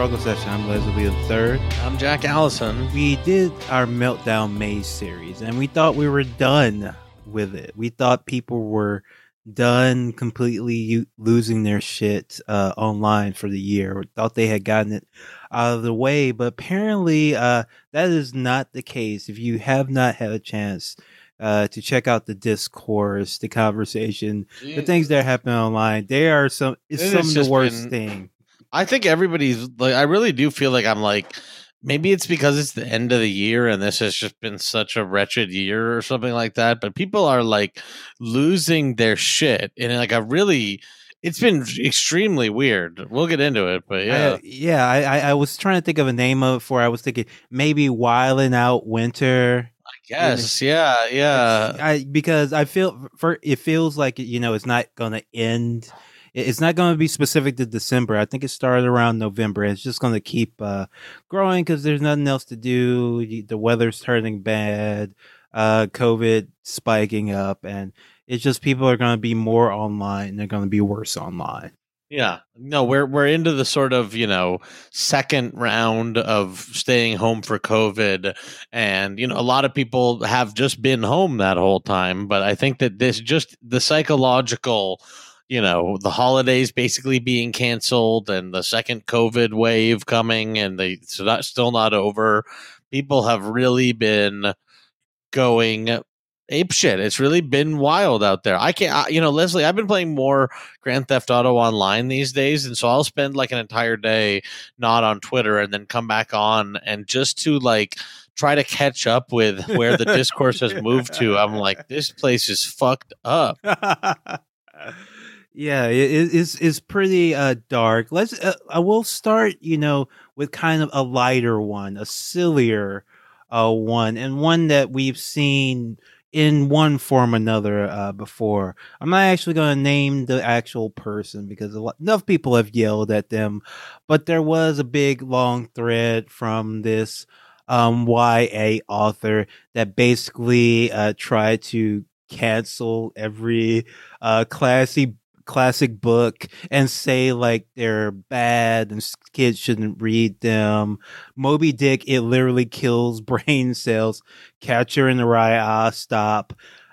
Struggle Session. I'm Leslie the Third. I'm Jack Allison. We did our Meltdown Maze series, and we thought we were done with it. We thought people were done completely u- losing their shit uh, online for the year. We thought they had gotten it out of the way, but apparently uh, that is not the case. If you have not had a chance uh, to check out the discourse, the conversation, the things that happen online, they are some. It's It some of the worst been- thing. I think everybody's like, I really do feel like I'm like, maybe it's because it's the end of the year and this has just been such a wretched year or something like that. But people are like losing their shit and like a really, it's been extremely weird. We'll get into it, but yeah. I, yeah. I, I, I was trying to think of a name of it for. I was thinking maybe Wiling Out Winter. yes, yeah, yeah. I because I feel for it feels like you know it's not going to end. It- It's not going to be specific to December. I think it started around November. It's just going to keep uh, growing because there's nothing else to do. The weather's turning bad. Uh, COVID spiking up, and it's just people are going to be more online. They're going to be worse online. Yeah. No, we're we're into the sort of, you know, second round of staying home for COVID and you know, a lot of people have just been home that whole time, but I think that this just the psychological you know the holidays basically being canceled and the second covid wave coming and they so that's still not over people have really been going ape shit. It's really been wild out there. I can't, I, you know, Leslie, I've been playing more Grand Theft Auto online these days. And so I'll spend like an entire day not on Twitter and then come back on and just to like try to catch up with where the discourse has moved to. I'm like, this place is fucked up. yeah, it, it's it's pretty uh, dark. Let's. Uh, I will start, you know, with kind of a lighter one, a sillier uh, one, and one that we've seen in one form or another uh, before. I'm not actually going to name the actual person because lot, enough people have yelled at them, but there was a big long thread from this um, YA author that basically uh, tried to cancel every uh, classy classic book and say like they're bad and kids shouldn't read them. Moby Dick, it literally kills brain cells. Catcher in the Rye, ah, stop.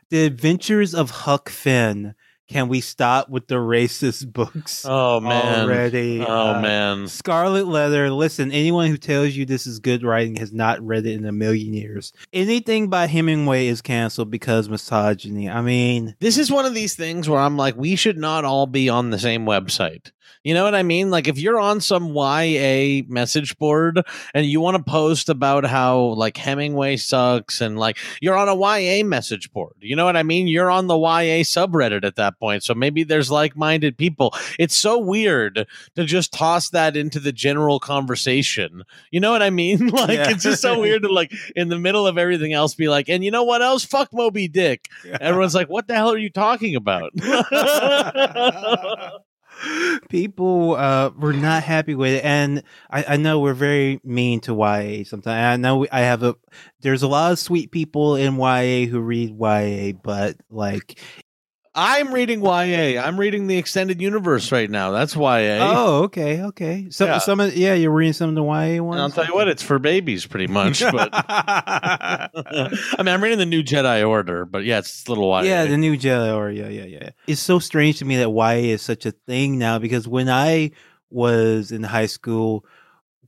The Adventures of Huck Finn. Can we stop with the racist books Oh, man. already? Oh, Uh, man. Scarlet Letter. Listen, anyone who tells you this is good writing has not read it in a million years. Anything by Hemingway is canceled because misogyny. I mean, This is one of these things where I'm like, we should not all be on the same website. You know what I mean? Like, if you're on some YA message board and you want to post about how like Hemingway sucks and like you're on a YA message board, you know what I mean? You're on the YA subreddit at that point. So maybe there's like minded people. It's so weird to just toss that into the general conversation. You know what I mean? Like, Yeah. it's just so weird to like in the middle of everything else be like, and you know what else? Fuck Moby Dick. Everyone's like, "What the hell are you talking about?" people uh, were not happy with it, and I, I know we're very mean to YA sometimes. I know we, I have a there's a lot of sweet people in YA who read YA, but like, I'm reading YA. I'm reading the extended universe right now. That's YA. oh, okay, okay. Some Yeah. some of yeah, you're reading some of the YA ones. and I'll tell you what, it's for babies, pretty much. But I mean, I'm reading the new Jedi Order, but yeah, it's a little YA. Yeah, the new Jedi Order. yeah, yeah, yeah. It's so strange to me that YA is such a thing now because when I was in high school,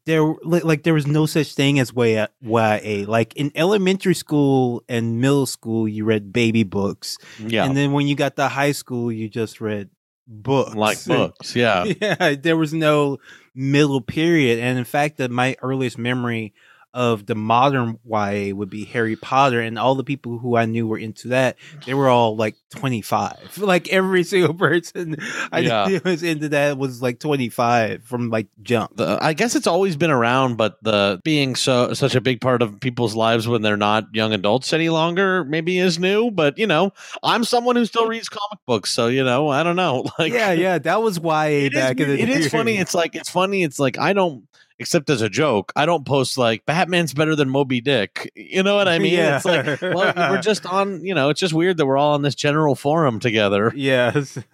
there like, there was no such thing as YA. YA. Like in elementary school and middle school, you read baby books, yeah, and then when you got to high school, you just read books, like books. Yeah, yeah, there was no middle period. And in fact, that my earliest memory of the modern YA would be Harry Potter, and all the people who I knew were into that, they were all like 25. Like every single person I Yeah. knew was into that was like 25 from like jump. the, I guess it's always been around, but the being so such a big part of people's lives when they're not young adults any longer maybe is new. But you know, I'm someone who still reads comic books, so you know, I don't know. Like, yeah, yeah, that was YA it is, back in the day. it is funny. It's like it's funny. It's like I don't. Except as a joke, I don't post like Batman's better than Moby Dick. You know what I mean? Yeah. It's like, well, we're just on. You know, it's just weird that we're all on this general forum together. Yes.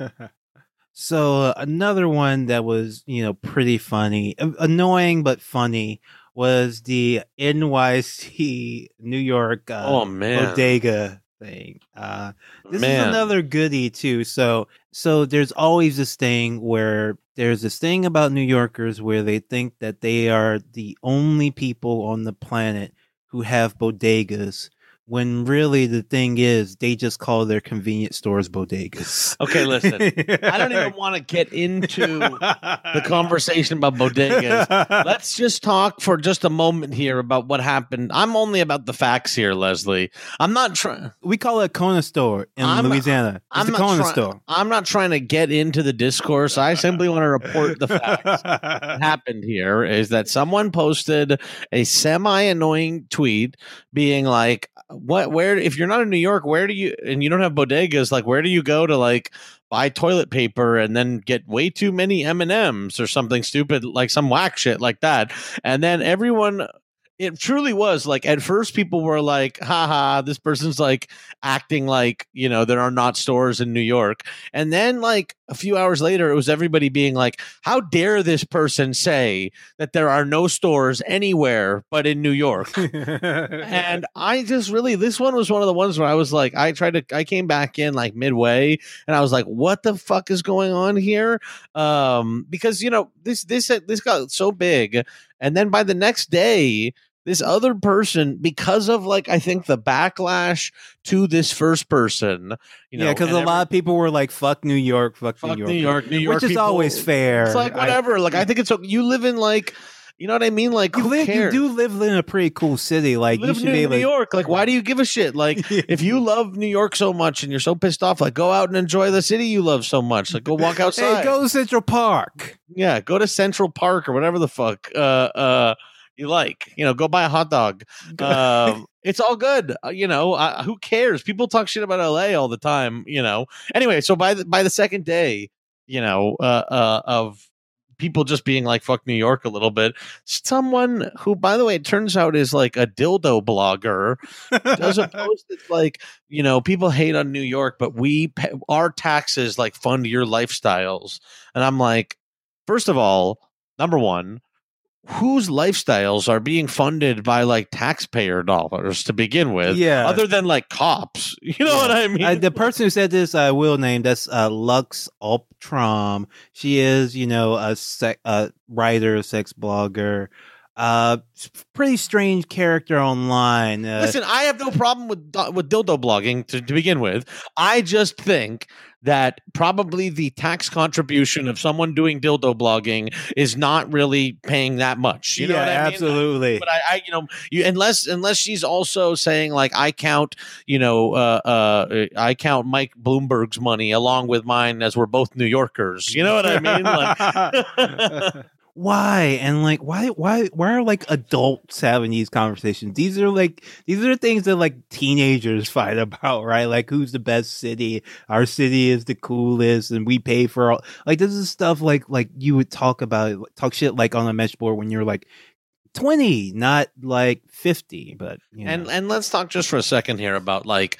So uh, another one that was, you know, pretty funny, annoying but funny was the NYC New York uh, Oh man, bodega thing. Uh, this man. is another goodie too. So so there's always this thing where there's this thing about New Yorkers where they think that they are the only people on the planet who have bodegas. When really the thing is, they just call their convenience stores bodegas. Okay, listen. I don't even want to get into the conversation about bodegas. Let's just talk for just a moment here about what happened. I'm only about the facts here, Leslie. I'm not trying. we call it a Kona store in I'm- Louisiana. It's I'm a not Kona try- store. I'm not trying to get into the discourse. I simply want to report the facts. what happened here is that someone posted a semi annoying tweet being like what where if you're not in New York where do you and you don't have bodegas like where do you go to like buy toilet paper and then get way too many M&Ms or something stupid like some whack shit like that? And then everyone it truly was like at first people were like haha this person's like acting like you know there are not stores in New York. And then like a few hours later it was everybody being like how dare this person say that there are no stores anywhere but in New York? And I just really this one was one of the ones where I was like I tried to I came back in like midway and I was like what the fuck is going on here? Um because you know this this this got so big and then by the next day this mm-hmm. other person because of like I think the backlash to this first person you know yeah, because a every- lot of people were like, "Fuck New York, fuck, fuck New New York,", York New York which is people- always fair. it's like I- whatever like I think it's you live in like you know what I mean like you, live, you do live in a pretty cool city. Like you you should in be New, able. New York. Like, why do you give a shit? Like, if you love New York so much and you're so pissed off, like, go out and enjoy the city you love so much. Like, go walk outside. Hey, go to Central Park. yeah, go to Central Park or whatever the fuck uh, uh, you like. You know, go buy a hot dog. Um, it's all good. Uh, you know, uh, who cares? People talk shit about LA all the time. You know. Anyway, so by the by the second day, you know, uh, uh, of people just being like fuck New York a little bit. Someone who, by the way, it turns out is like a dildo blogger does a post that's like, you know, people hate on New York, but we pay, our taxes like fund your lifestyles. And I'm like, first of all, number one, whose lifestyles are being funded by like taxpayer dollars to begin with? Yeah. Other than like cops. You know Yeah. what I mean? Uh, the person who said this, I will name. That's uh, Lux Alptraum. She is, you know, a, sec- a writer, sex blogger. Uh, pretty strange character online. Uh, Listen, I have no problem with with dildo blogging to, to begin with. I just think that probably the tax contribution of someone doing dildo blogging is not really paying that much. You know what I mean? absolutely. But I, I, you know, you unless unless she's also saying like I count, you know, uh, uh, I count Mike Bloomberg's money along with mine as we're both New Yorkers. You know what I mean? Like, why? And like why why why are like adults having these conversations? These are like these are things that like teenagers fight about right? Like who's the best city? Our city is the coolest and we pay for all like this is stuff like like you would talk about talk shit like on a mesh board when you're like 20 not like 50 but you know. and and let's talk just for a second here about like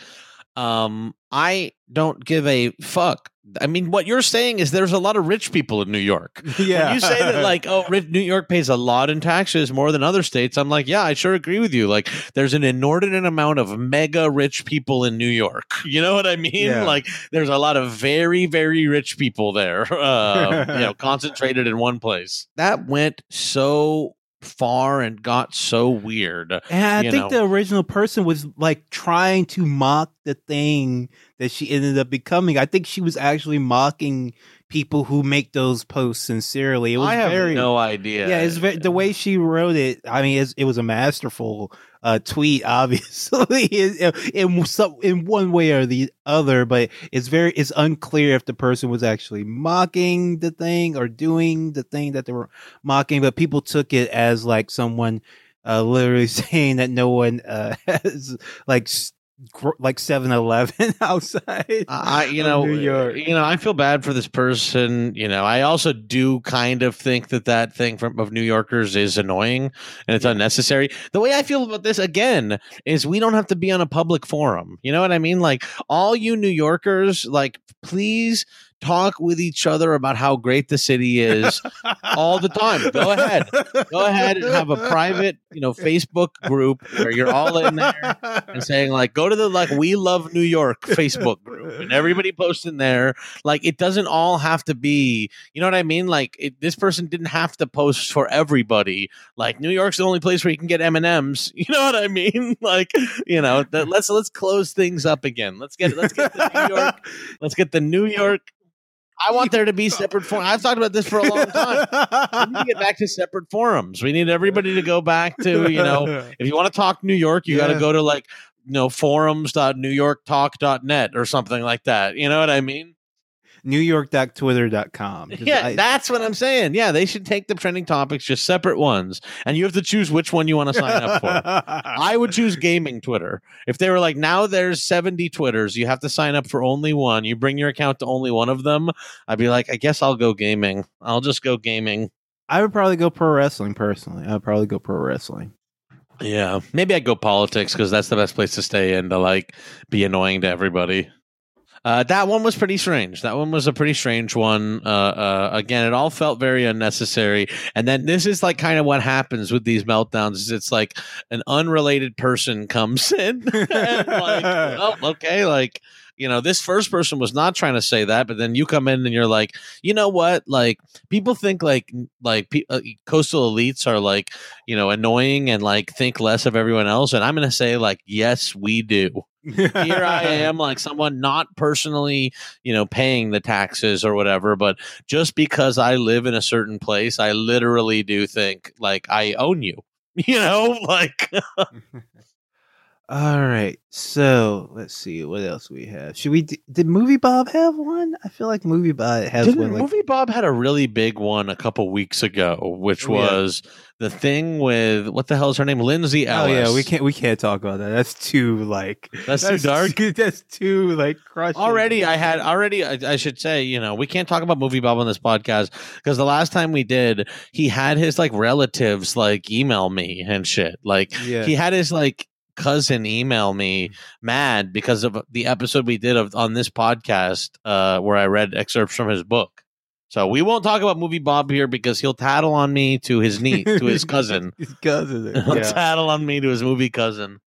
um i don't give a fuck. I mean what you're saying is there's a lot of rich people in new york. Yeah when you say that like oh new york pays a lot in taxes more than other states i'm like yeah i sure agree with you. Like there's an inordinate amount of mega rich people in new york. You know what i mean? Yeah. like there's a lot of very very rich people there uh, you know concentrated in one place. That went so far and got so weird And I think know. the original person was like trying to mock the thing that she ended up becoming. I think she was actually mocking people who make those posts sincerely. It was I have very no idea. yeah. It's ve- the way she wrote it. I mean, it's, it was a masterful uh, tweet, obviously, in, in some in one way or the other. But it's very it's unclear if the person was actually mocking the thing or doing the thing that they were mocking. But people took it as like someone uh, literally saying that no one uh, has like like 7-Eleven outside. I, you know, New York. you know, I feel bad for this person. You know, I also do kind of think that that thing from of New Yorkers is annoying and it's unnecessary. The way I feel about this again is we don't have to be on a public forum. You know what I mean? Like all you New Yorkers, like please talk with each other about how great the city is all the time. Go ahead. Go ahead and have a private, you know, Facebook group where you're all in there and saying like go to the like we love New York Facebook group and everybody posts in there. Like it doesn't all have to be, you know what I mean? Like it, this person didn't have to post for everybody. Like New York's the only place where you can get M&Ms. You know what I mean? Like, you know, let's let's close things up again. Let's get let's get the New York let's get the New York I want there to be separate forums. I've talked about this for a long time. We need to get back to separate forums. We need everybody to go back to, you know, if you want to talk New York, you got to go to like, you know, forums.newyorktalk.net or something like that. You know what I mean? NewYork.twitter.com. Yeah, I- that's what I'm saying. Yeah, they should take the trending topics, just separate ones, and you have to choose which one you want to sign up for. I would choose gaming Twitter. If they were like, now there's 70 Twitters, you have to sign up for only one. You bring your account to only one of them. I'd be like, I guess I'll go gaming. I'll just go gaming. I would probably go pro wrestling personally. I would probably go pro wrestling. Yeah, maybe I'd go politics because that's the best place to stay and to like be annoying to everybody. Uh, that one was pretty strange. That one was a pretty strange one. Uh, uh, again, it all felt very unnecessary. And then this is like kind of what happens with these meltdowns. Is it's like an unrelated person comes in and like, oh, okay, like you know, this first person was not trying to say that, but then you come in and you're like, you know what? Like people think like like pe- uh, coastal elites are like you know annoying and like think less of everyone else, and I'm gonna say like, yes, we do here I am, like someone not personally, you know, paying the taxes or whatever, but just because I live in a certain place, I literally do think like I own you. You know, like All right. So let's see what else we have. Should we? d- Did Movie Bob have one? I feel like Movie Bob has Didn't one. Like, Movie Bob had a really big one a couple weeks ago, which Oh, yeah. was the thing with what the hell is her name, Lindsay Ellis. oh yeah, we can't we can't talk about that. That's too like That's too dark? That's too like crushing. Already, I had already. I, I should say, you know, we can't talk about movie Bob on this podcast because the last time we did, he had his like relatives like email me and shit. Like Yeah. he had his like cousin email me mad because of the episode we did of on this podcast uh, where I read excerpts from his book. So we won't talk about movie Bob here because he'll tattle on me to his niece, to his cousin. his cousin. He'll Yeah. tattle on me to his movie cousin.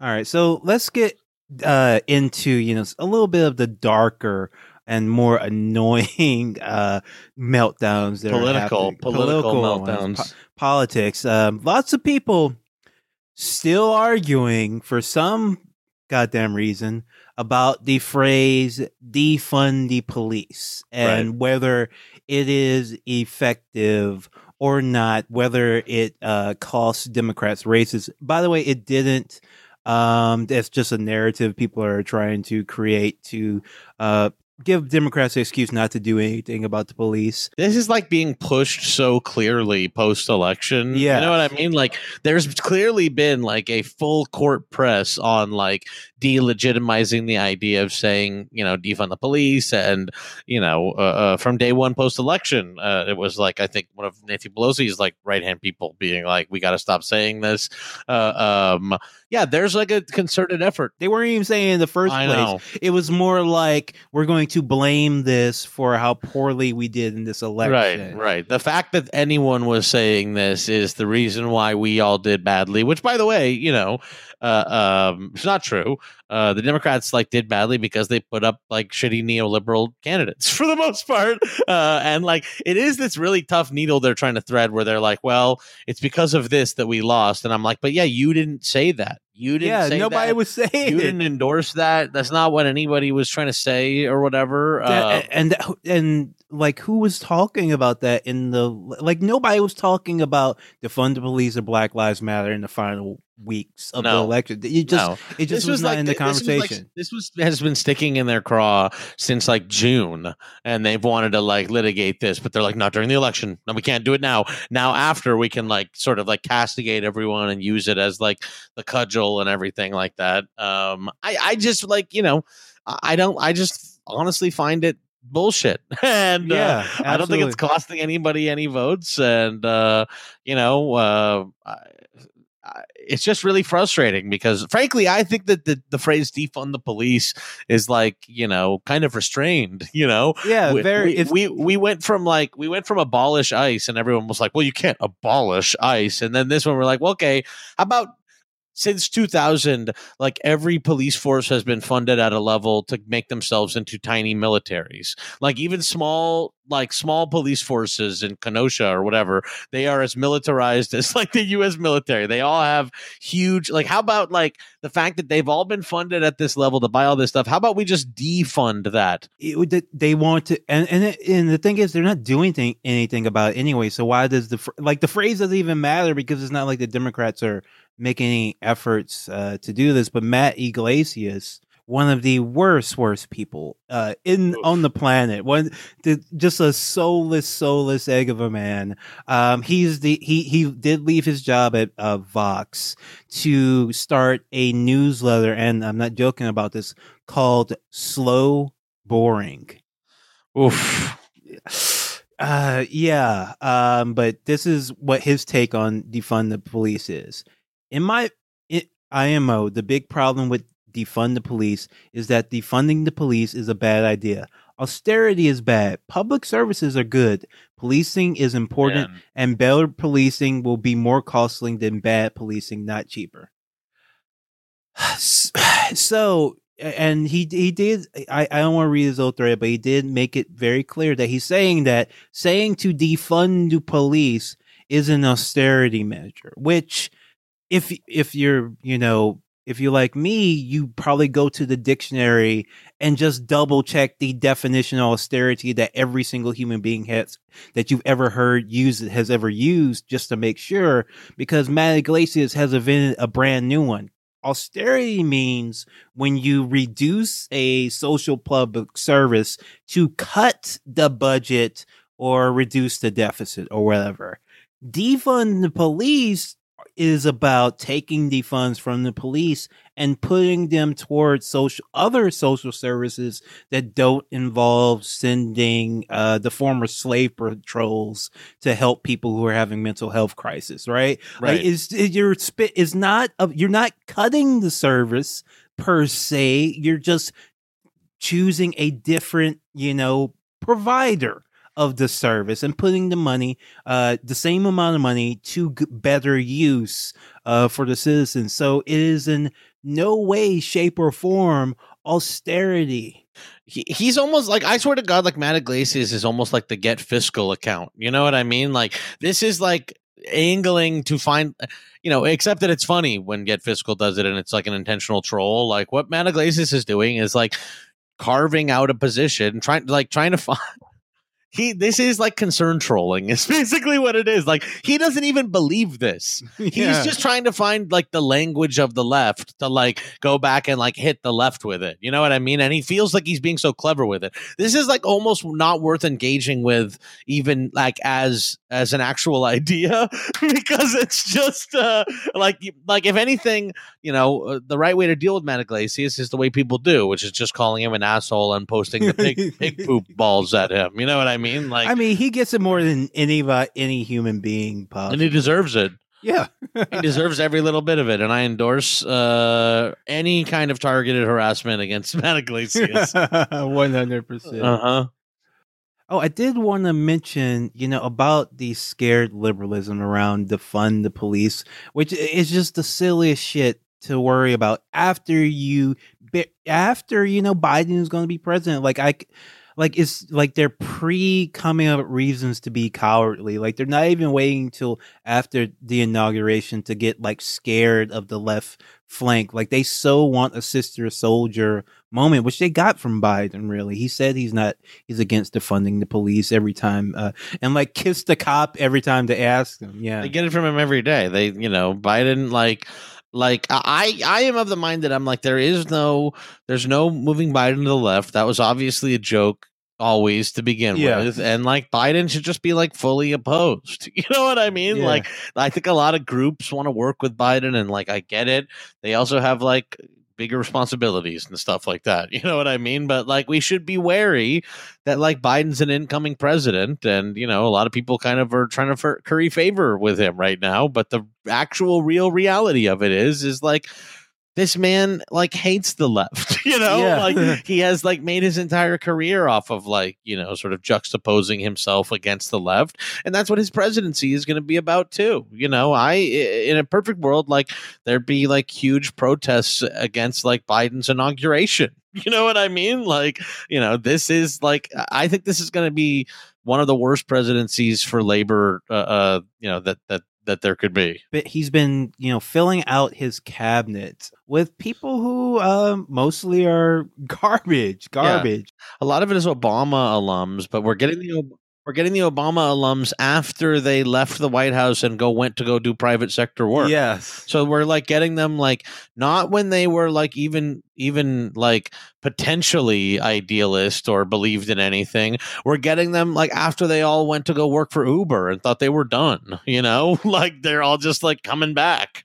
All right, so let's get uh, into you know a little bit of the darker and more annoying uh, meltdowns that are Political, political, meltdowns. po- politics. Um, lots of people still arguing for some goddamn reason about the phrase defund the police and Right. whether it is effective or not, whether it uh, costs Democrats races. By the way, it didn't. Um, that's just a narrative people are trying to create to uh, give Democrats an excuse not to do anything about the police. this is like being pushed so clearly post election. Yeah. You know what I mean? Like there's clearly been like a full court press on like delegitimizing the idea of saying, you know, defund the police and, you know, uh, uh, from day one post election, uh, it was like I think one of Nancy Pelosi's like right hand people being like, we got to stop saying this. Uh, um, yeah, there's like a concerted effort. They weren't even saying in the first I place. know. It was more like we're going to blame this for how poorly we did in this election. Right, right. The fact that anyone was saying this is the reason why we all did badly. Which, by the way, you know, uh, um, it's not true. Uh, the Democrats like did badly because they put up like shitty neoliberal candidates for the most part, uh, and like it is this really tough needle they're trying to thread where they're like, well, it's because of this that we lost, and I'm like, but yeah, you didn't say that. You didn't. Yeah, say nobody that. was saying You it. didn't endorse that. That's not what anybody was trying to say or whatever. Uh, and and like who was talking about that in the like nobody was talking about defund the police or Black Lives Matter in the final weeks of the No. election. You just no. it just was, not in the this was like- conversation. This was, has been sticking in their craw since like June, and they've wanted to like litigate this, but they're like, not during the election. No, we can't do it now. Now, after we can like sort of like castigate everyone and use it as like the cudgel and everything like that. Um, I, I just like you know, I don't. I just honestly find it bullshit and uh, Yeah, i don't think it's costing anybody any votes and uh you know uh I, it's just really frustrating because, frankly, I think that the, the phrase defund the police is like, you know, kind of restrained, you know? Yeah, we, very. we, we, we went from like, we went from abolish ICE and everyone was like, well, you can't abolish ICE. And then this one, we're like, well, okay, how about since 2000 like every police force has been funded at a level to make themselves into tiny militaries. Like even small like small police forces in kenosha or whatever they are as militarized as like the us military. They all have huge like how about like the fact that they've all been funded at this level to buy all this stuff how about we just defund that? It, they want to and and, and the thing is they're not doing anything, anything about it anyway so why does the like the phrase doesn't even matter because it's not like the democrats are making any efforts uh, to do this, but Matt Yglesias, one of the worst, worst people uh, in Oof. on the planet, one the, just a soulless, soulless egg of a man. Um, he's the he he did leave his job at uh, Vox to start a newsletter, and I'm not joking about this, called Slow Boring. Oof. Uh, yeah. Um, but this is what his take on defund the police is in my IMO, the big problem with defund the police is that defunding the police is a bad idea. Austerity is bad. Public services are good. Policing is important, and better policing will be more costly than bad policing, not cheaper. So, and he he did. I, I don't want to read his whole thread, but he did make it very clear that he's saying that saying to defund the police is an austerity measure, which if if you're you know if you're like me, you probably go to the dictionary and just double check the definition of austerity that every single human being has that you've ever heard use has ever used just to make sure because Matt Yglesias has invented a brand new one. Austerity means when you reduce a social public service to cut the budget or reduce the deficit or whatever. Defund the police is about taking the funds from the police and putting them towards social other social services that don't involve sending uh, the former slave patrols to help people who are having mental health crisis. Right? Right. Like, is your spit is not of you're not cutting the service per se. You're just choosing a different you know provider of the service and putting the money, uh, the same amount of money to g- better use uh, for the citizens. So it is in no way, shape, or form austerity. He, he's almost like I swear to God, like Matt Yglesias is almost like the Get Fiscal account. You know what I mean? Like this is like angling to find you know except that it's funny when get fiscal does it and it's like an intentional troll like what matt is doing is like carving out a position trying like trying to find he this is like concern trolling is basically what it is. Like he doesn't even believe this. Yeah. he's just trying to find like the language of the left to like go back and like hit the left with it. You know what i mean? And he feels like he's being so clever with it. This is like almost not worth engaging with even like as as an actual idea because it's just uh like like if anything you know uh, the right way to deal with Matt Yglesias is the way people do which is just calling him an asshole and posting the pig pig poop balls at him. You know what i mean? Like, I mean, he gets it more than any any human being possible, and he deserves it. Yeah, he deserves every little bit of it, and I endorse uh, any kind of targeted harassment against Matt Yglesias. One hundred percent. Uh huh. Oh, I did want to mention, you know, about the scared liberalism around defund the police, which is just the silliest shit to worry about after you, after you know Biden is going to be president. Like I, like it's like they're pre coming up reasons to be cowardly. Like they're not even waiting until after the inauguration to get like scared of the left flank. Like they so want a Sister Souljah moment, which they got from Biden. Really, he said he's not he's against defunding the police every time, uh, and like kiss the cop every time they ask him. Yeah, they get it from him every day. They, you know, Biden like like I, I am of the mind that I'm like there is no, there's no moving Biden to the left. That was obviously a joke always to begin yeah. with and like biden should just be like fully opposed you know what i mean yeah. like i think a lot of groups want to work with biden and like i get it they also have like bigger responsibilities and stuff like that. You know what I mean? But like we should be wary that like Biden's an incoming president and you know a lot of people kind of are trying to curry favor with him right now, but the actual real reality of it is is like this man like hates the left you know? Yeah. like he has like made his entire career off of like you know sort of juxtaposing himself against the left and that's what his presidency is going to be about too you know? I in a perfect world like there'd be like huge protests against like biden's inauguration you know what i mean? Like you know this is like i think this is going to be one of the worst presidencies for labor uh, uh you know that that that there could be. But he's been, you know, filling out his cabinet with people who um, mostly are garbage, garbage. Yeah. A lot of it is Obama alums, but we're getting the we're getting the Obama alums after they left the White House and go went to go do private sector work. Yes. So we're like getting them like not when they were like even even like potentially idealist or believed in anything. We're getting them like after they all went to go work for Uber and thought they were done, you know? like they're all just like coming back.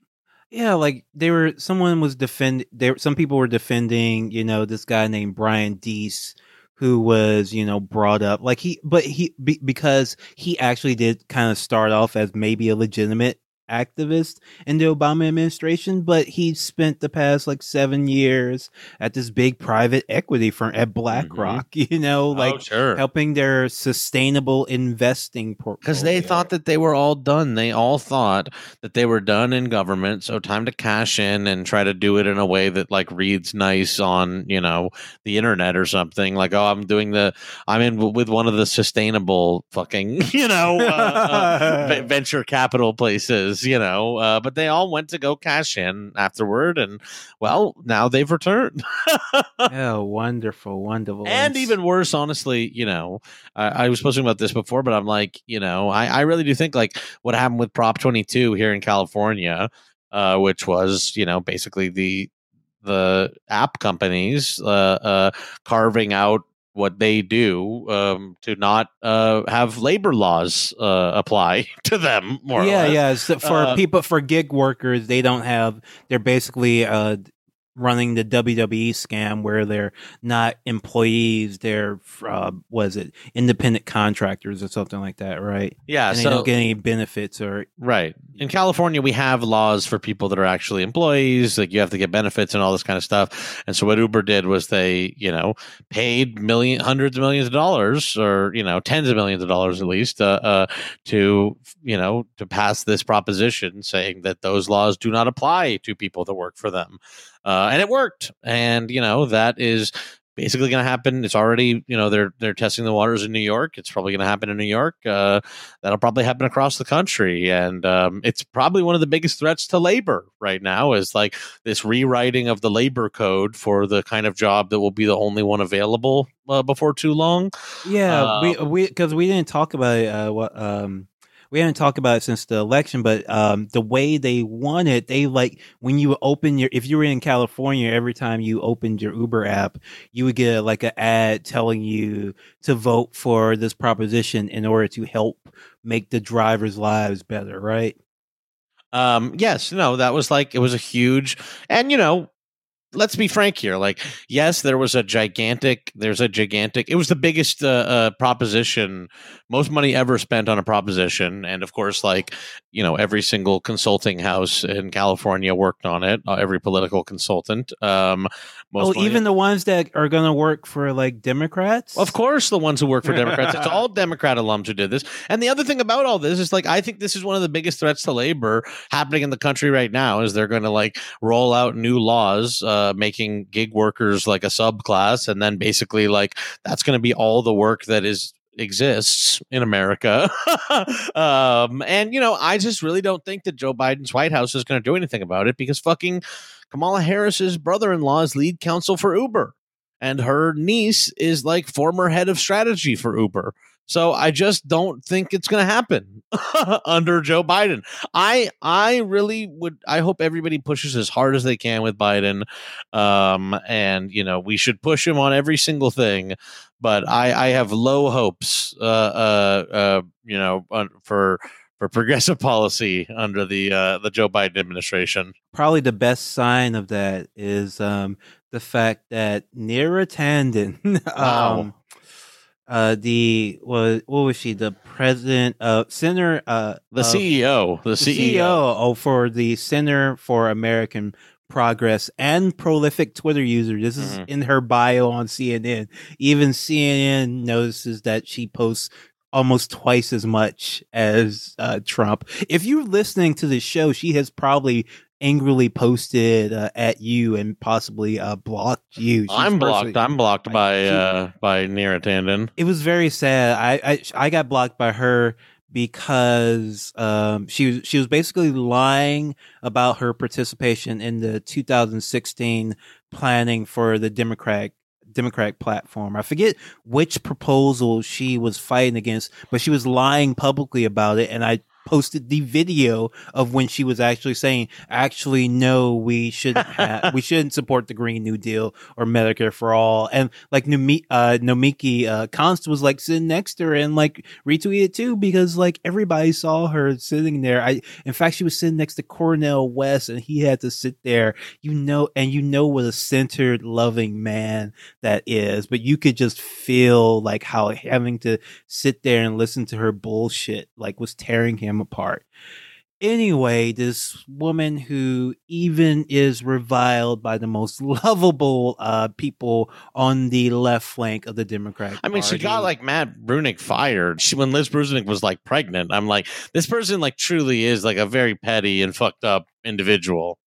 Yeah, like they were someone was defend there some people were defending, you know, this guy named Brian Deese who was you know brought up like he but he be, because he actually did kind of start off as maybe a legitimate activist in the Obama administration, but he spent the past like seven years at this big private equity firm at BlackRock, mm-hmm. you know, oh, like oh, sure. helping their sustainable investing portfolio. Because they thought that they were all done. They all thought that they were done in government. So time to cash in and try to do it in a way that like reads nice on, you know, the internet or something. Like, oh, I'm doing the, I'm in with one of the sustainable fucking, you know, uh, uh, venture capital places you know, uh, but they all went to go cash in afterward, and well, now they've returned. oh, wonderful, wonderful, and even worse, honestly, you know, I, I was posting about this before, but I'm like, you know, I, I really do think like what happened with Prop 22 here in California, uh, which was you know basically the the app companies uh, uh, carving out what they do um, to not uh, have labor laws uh, apply to them. More yeah, yeah. So for uh, people for gig workers, they don't have. They're basically uh, running the WWE scam where they're not employees, they're uh, was it independent contractors or something like that, right? Yeah, and so, they don't get any benefits or right. In California, we have laws for people that are actually employees, like you have to get benefits and all this kind of stuff. And so what Uber did was they, you know, paid million, hundreds of millions of dollars, or you know, tens of millions of dollars at least, uh, uh, to you know, to pass this proposition saying that those laws do not apply to people that work for them uh, and it worked. And you know that is basically going to happen. It's already, you know, they're they're testing the waters in New York. It's probably going to happen in New York. Uh, that'll probably happen across the country, and um, it's probably one of the biggest threats to labor right now. Is like this rewriting of the labor code for the kind of job that will be the only one available uh, before too long. Yeah, we um, we because we didn't talk about uh, what um we haven't talked about it since the election, but um, the way they won it, they like when you open your, if you were in California, every time you opened your Uber app, you would get like an ad telling you to vote for this proposition in order to help make the drivers' lives better, right? Um, yes, no, that was like it was a huge, and you know, let's be frank here. Like, yes, there was a gigantic. There's a gigantic. It was the biggest uh, uh, proposition, most money ever spent on a proposition, and of course, like you know, every single consulting house in California worked on it. Uh, every political consultant. Um, oh, even the ones that are going to work for like Democrats. Of course, the ones who work for Democrats. it's all Democrat alums who did this. And the other thing about all this is like, I think this is one of the biggest threats to labor happening in the country right now. Is they're going to like roll out new laws. Uh, uh, making gig workers like a subclass, and then basically like that's going to be all the work that is exists in America. um, and you know, I just really don't think that Joe Biden's White House is going to do anything about it because fucking Kamala Harris's brother-in-law is lead counsel for Uber, and her niece is like former head of strategy for Uber. So I just don't think it's going to happen under Joe Biden. I I really would. I hope everybody pushes as hard as they can with Biden, um, and you know we should push him on every single thing. But I I have low hopes, uh, uh, uh you know, for for progressive policy under the uh, the Joe Biden administration. Probably the best sign of that is um, the fact that Neera Tanden, Wow. um, uh, the what, what was she? The president, of center, uh, The of- CEO, the, the CEO. oh, for the Center for American Progress and prolific Twitter user. This is Mhm. in her bio on CNN. Even CNN notices that she posts almost twice as much as uh, Trump. If you're listening to the show, she has probably angrily posted uh, at you and possibly uh, blocked you. She's I'm blocked. I'm blocked by uh, by Neera Tanden. it was very sad. I, I I got blocked by her because um she was she was basically lying about her participation in the 2016 planning for the Democratic Democratic platform. I forget which proposal she was fighting against, but she was lying publicly about it and I posted the video of when she was actually saying actually no we shouldn't have we shouldn't support the green new deal or medicare for all. And like Numi, uh nomiki uh Konst was like sitting next to her and like retweeted too because like everybody saw her sitting there. I in fact she was sitting next to Cornel West and he had to sit there. You know and you know what a centered loving man that is but you could just feel like how having to sit there and listen to her bullshit like was tearing him apart anyway this woman who even is reviled by the most lovable uh people on the left flank of the democratic I mean, she got like Matt Bruenig fired. She, when Liz Bruenig was like pregnant, I'm like, this person like truly is like a very petty and fucked up individual.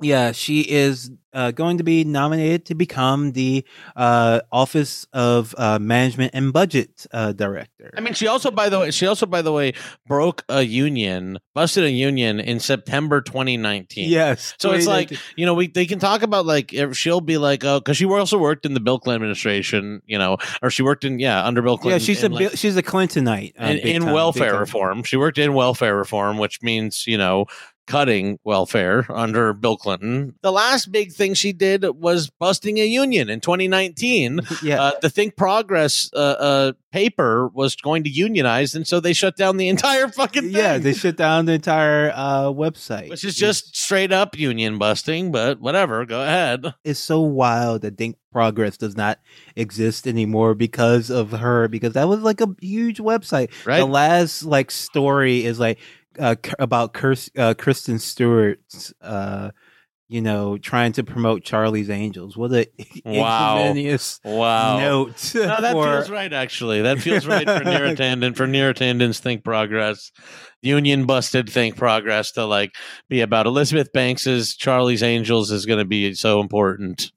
Yeah, she is uh, going to be nominated to become the uh, Office of uh, Management and Budget uh, Director. I mean, she also, by the way, she also, by the way, broke a union, busted a union in September 2019. yes. So it's like you know, we they can talk about like she'll be like, oh, because she also worked in the Bill Clinton administration, you know, or she worked in yeah under Bill Clinton. yeah, she's a like, she's a Clintonite uh, in, in time, welfare reform. She worked in welfare reform, which means you know cutting welfare under Bill Clinton. The last big thing she did was busting a union in 2019. Yeah, Uh, the Think Progress uh, uh, paper was going to unionize, and so they shut down the entire fucking thing. yeah, they shut down the entire uh, website, which is just straight up union busting, but whatever. Go ahead. it's so wild that Think Progress does not exist anymore because of her. Because that was like a huge website. Right? The last like story is like uh, about Kirst, uh, Kristen Stewart's, uh, you know, trying to promote Charlie's Angels. What a Wow. wow. note. No, that for- feels right. Actually, that feels right for Neera Tanden. For Neera Tanden's Think Progress, Union busted Think Progress to like be about Elizabeth Banks's Charlie's Angels is going to be so important.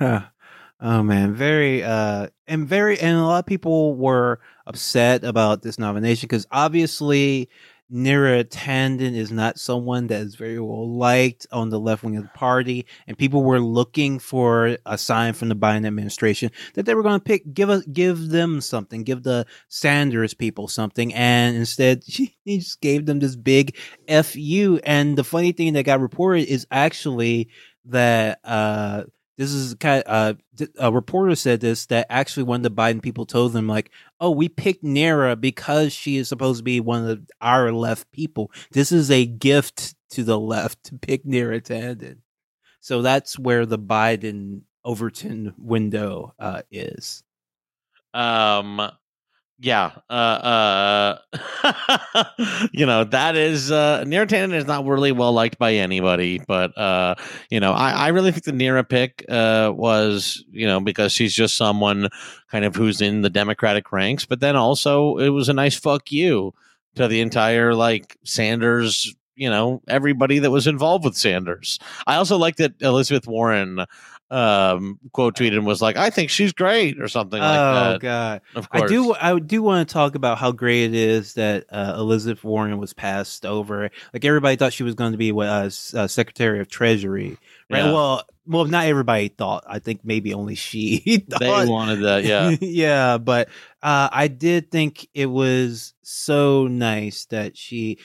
oh man, very uh and very and a lot of people were upset about this nomination because obviously Neera Tanden is not someone that is very well liked on the left wing of the party, and people were looking for a sign from the Biden administration that they were going to pick, give us, give them something, give the Sanders people something, and instead she he just gave them this big fu. And the funny thing that got reported is actually that uh this is kind of, uh, a reporter said this that actually one of the Biden people told them like, "Oh, we picked Neera because she is supposed to be one of our left people. This is a gift to the left to pick Neera Tanden." So that's where the Biden Overton window uh, is. Um, yeah, uh, uh, you know that is uh, Neera Tanden is not really well liked by anybody, but uh, you know I, I really think the Neera pick uh was you know because she's just someone kind of who's in the Democratic ranks, but then also it was a nice fuck you to the entire like Sanders. You know everybody that was involved with Sanders. I also like that Elizabeth Warren um quote tweeted and was like i think she's great or something like that. oh that God. of course I do. I do want to talk about how great it is that uh, Elizabeth Warren was passed over. Like everybody thought she was going to be what, uh, uh, Secretary of Treasury, right? Yeah. Well, well, not everybody thought. I think maybe only she thought. they wanted that yeah yeah, but uh, I did think it was so nice that she,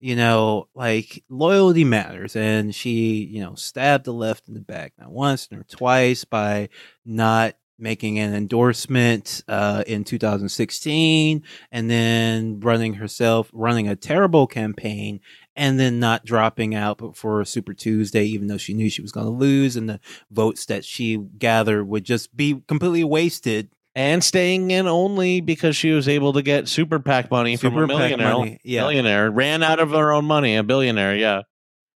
you know, like loyalty matters, and she, you know, stabbed the left in the back not once nor twice by not making an endorsement uh, in 2016 and then running herself running a terrible campaign and then not dropping out for super tuesday even though she knew she was going to lose and the votes that she gathered would just be completely wasted and staying in only because she was able to get super PAC money Super from a millionaire. yeah. Millionaire ran out of her own money, a billionaire. Yeah,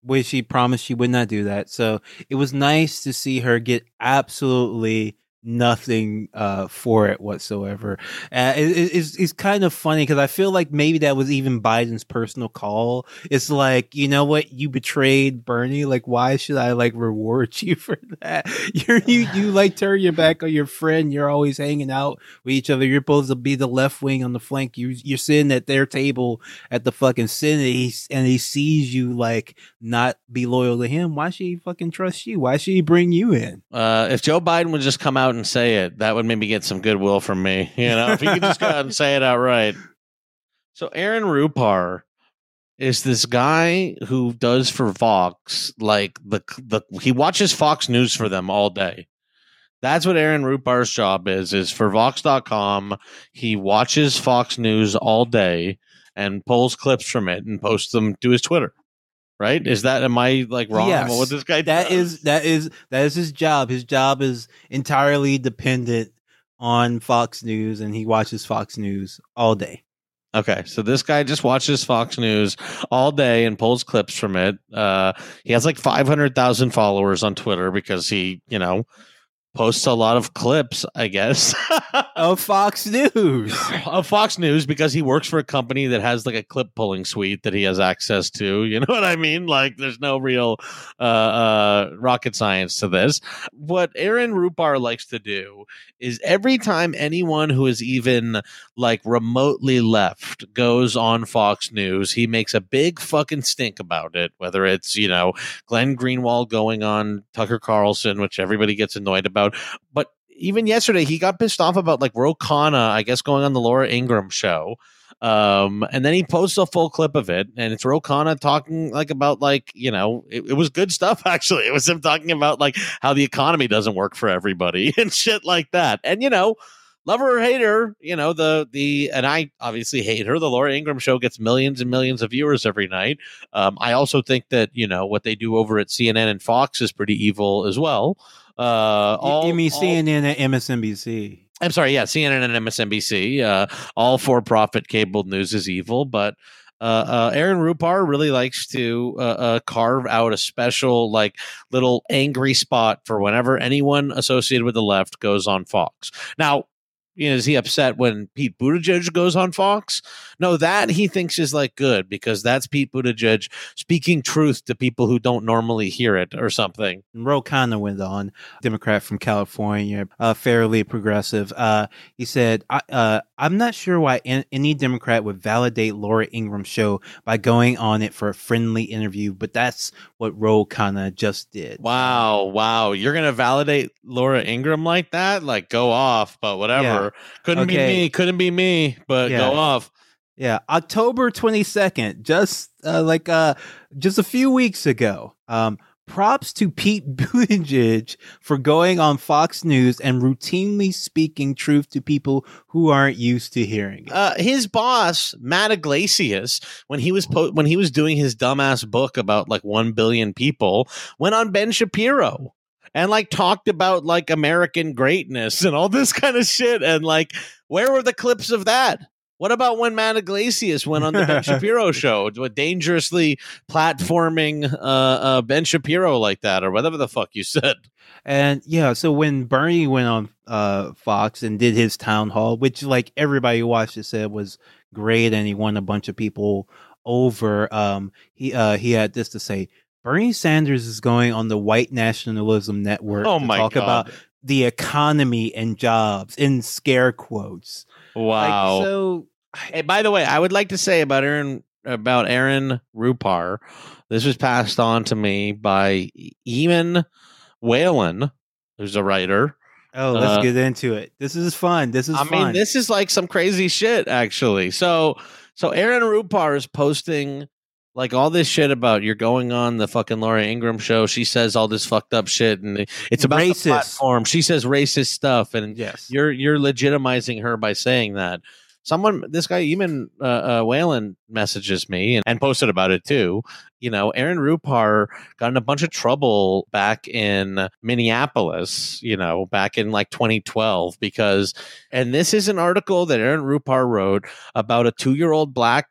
which she promised she would not do that. So it was nice to see her get absolutely nothing uh, for it whatsoever. Uh, it, it- it's, it's kind of funny because I feel like maybe that was even Biden's personal call. It's like, you know what? You betrayed Bernie. Like, why should I like reward you for that? You're, you, you like turn your back on your friend. You're always hanging out with each other. You're supposed to be the left wing on the flank. You, you're sitting at their table at the fucking Senate he's, and he sees you like not be loyal to him. Why should he fucking trust you? Why should he bring you in? uh, if Joe Biden would just come out and say it, that would maybe get some goodwill from me. You know, if he could just go out and say it outright. So Aaron Rupar is this guy who does for Fox like the the he watches Fox News for them all day. That's what Aaron Rupar's job is is for Vox.com. He watches Fox News all day and pulls clips from it and posts them to his Twitter. Right? Is that am I like wrong Yes. what this guy That does? is that is that is his job. His job is entirely dependent on Fox News, and he watches Fox News all day. Okay, so this guy just watches Fox News all day and pulls clips from it. Uh, he has like 500,000 followers on Twitter because he, you know, posts a lot of clips, I guess, Of Fox News. of Fox News because he works for a company that has like a clip pulling suite that he has access to. You know what I mean? Like, there's no real uh, uh, rocket science to this. What Aaron Rupar likes to do is every time anyone who is even like remotely left goes on Fox News, he makes a big fucking stink about it. Whether it's, you know, Glenn Greenwald going on Tucker Carlson, which everybody gets annoyed about. But even yesterday, he got pissed off about like Ro Khanna, I guess, going on the Laura Ingraham show. Um, and then he posts a full clip of it, and it's Ro Khanna talking like about like you know it, it was good stuff actually. It was him talking about like how the economy doesn't work for everybody and shit like that. And you know, lover or hater, you know, the the and I obviously hate her. The Laura Ingraham show gets millions and millions of viewers every night. Um, I also think that you know what they do over at CNN and Fox is pretty evil as well. Uh, all, you mean all- CNN and MSNBC? I'm sorry, yeah, CNN and MSNBC. Uh, all for-profit cable news is evil, but uh, uh, Aaron Rupar really likes to uh, uh, carve out a special, like, little angry spot for whenever anyone associated with the left goes on Fox. Now, you know, is he upset when Pete Buttigieg goes on Fox? No, that he thinks is like good because that's Pete Buttigieg speaking truth to people who don't normally hear it or something. Ro Khanna went on, Democrat from California, uh, fairly progressive. Uh, he said, I, uh, I'm not sure why an- any Democrat would validate Laura Ingraham's show by going on it for a friendly interview, but that's what Ro Khanna just did. Wow, wow. You're going to validate Laura Ingraham like that? Like, go off, but whatever. Couldn't be me. Couldn't be me, but Yeah. go off. Yeah, October 22nd, just uh, like uh just a few weeks ago. Um props to Pete Buttigieg for going on Fox News and routinely speaking truth to people who aren't used to hearing it. Uh, his boss, Matt Yglesias, when he was po- when he was doing his dumbass book about like one billion people, went on Ben Shapiro and like talked about like American greatness and all this kind of shit. And like, where were the clips of that? What about when Matt Yglesias went on the Ben Shapiro show, dangerously platforming uh, uh, Ben Shapiro like that, or whatever the fuck you said? And yeah, so when Bernie went on uh Fox and did his town hall, which like everybody watched it said was great and he won a bunch of people over, um he uh he had this to say Bernie Sanders is going on the white nationalism network Oh to my talk god! about the economy and jobs in scare quotes. wow. Like, so Hey, by the way, I would like to say about Aaron about Aaron Rupar. This was passed on to me by Eamon Whalen, who's a writer. oh, let's Uh, get into it. This is fun. This is I fun. mean, this is like some crazy shit, actually. So, so Aaron Rupar is posting like all this shit about you're going on the fucking Laura Ingraham show. She says all this fucked up shit, and it's about Racist. the platform. She says racist stuff, and Yes. you're you're legitimizing her by saying that. Someone, this guy Eamon uh, uh, Whalen messages me and, and posted about it too. You know, Aaron Rupar got in a bunch of trouble back in Minneapolis. You know, back in like 2012 because, and this is an article that Aaron Rupar wrote about a two year old black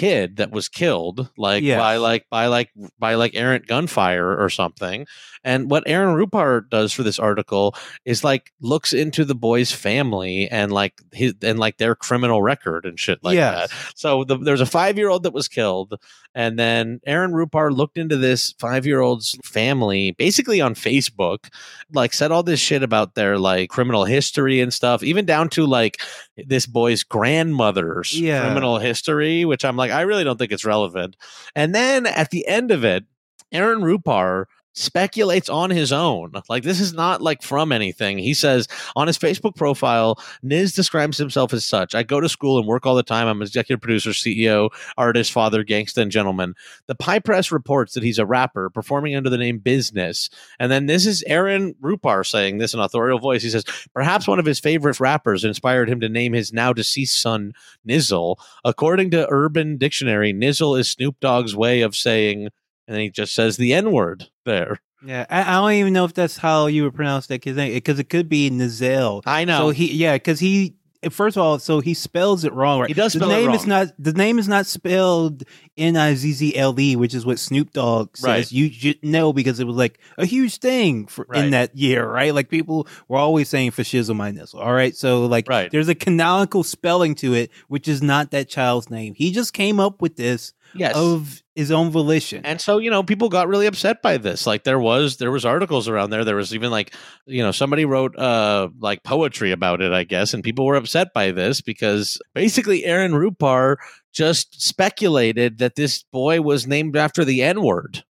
kid that was killed like Yes. by like by like by like errant gunfire or something and what aaron rupar does for this article is like looks into the boy's family and like his and like their criminal record and shit like Yes. that so the, there's a five year old that was killed and then aaron rupar looked into this five year old's family basically on facebook like said all this shit about their like criminal history and stuff even down to like this boy's grandmother's Yeah. criminal history which i'm like i really don't think it's relevant and then at the end of it aaron rupar speculates on his own. Like this is not like from anything. He says on his facebook profile niz describes himself as such. I go to school and work all the time. I'm executive producer ceo artist father gangsta and gentleman. The pie press reports that he's a rapper performing under the name business. And then this is Aaron Rupar saying this in authorial voice. He says, perhaps one of his favorite rappers inspired him to name his now deceased son Nizzle. According to Urban Dictionary, Nizzle is Snoop Dogg's way of saying, and then he just says the N word there. Yeah, I, I don't even know if that's how you would pronounce that kid's name because it could be Nizel. I know. So he, yeah, because he first of all, so he spells it wrong. Right? He does the name is not the name is not spelled N I Z Z L E, which is what Snoop Dogg says. Right. You should know because it was like a huge thing for Right. in that year, right? Like people were always saying fascism my nizzle. All right, so like Right. there's a canonical spelling to it, which is not that child's name. He just came up with this yes. of his own volition. and so you know people got really upset by this like there was there was articles around there there was even like you know somebody wrote uh like poetry about it i guess and people were upset by this because basically aaron rupar just speculated that this boy was named after the n word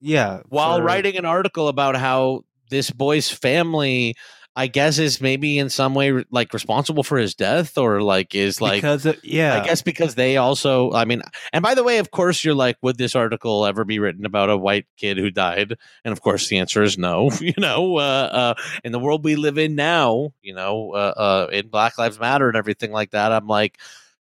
yeah, while for- writing an article about how this boy's family i guess is maybe in some way like responsible for his death or like is like because of, yeah, I guess because they also, I mean, and by the way, of course, you're like, would this article ever be written about a white kid who died? And of course, the answer is no. You know, uh, uh, in the world we live in now, you know, uh, uh, in Black Lives Matter and everything like that, I'm like,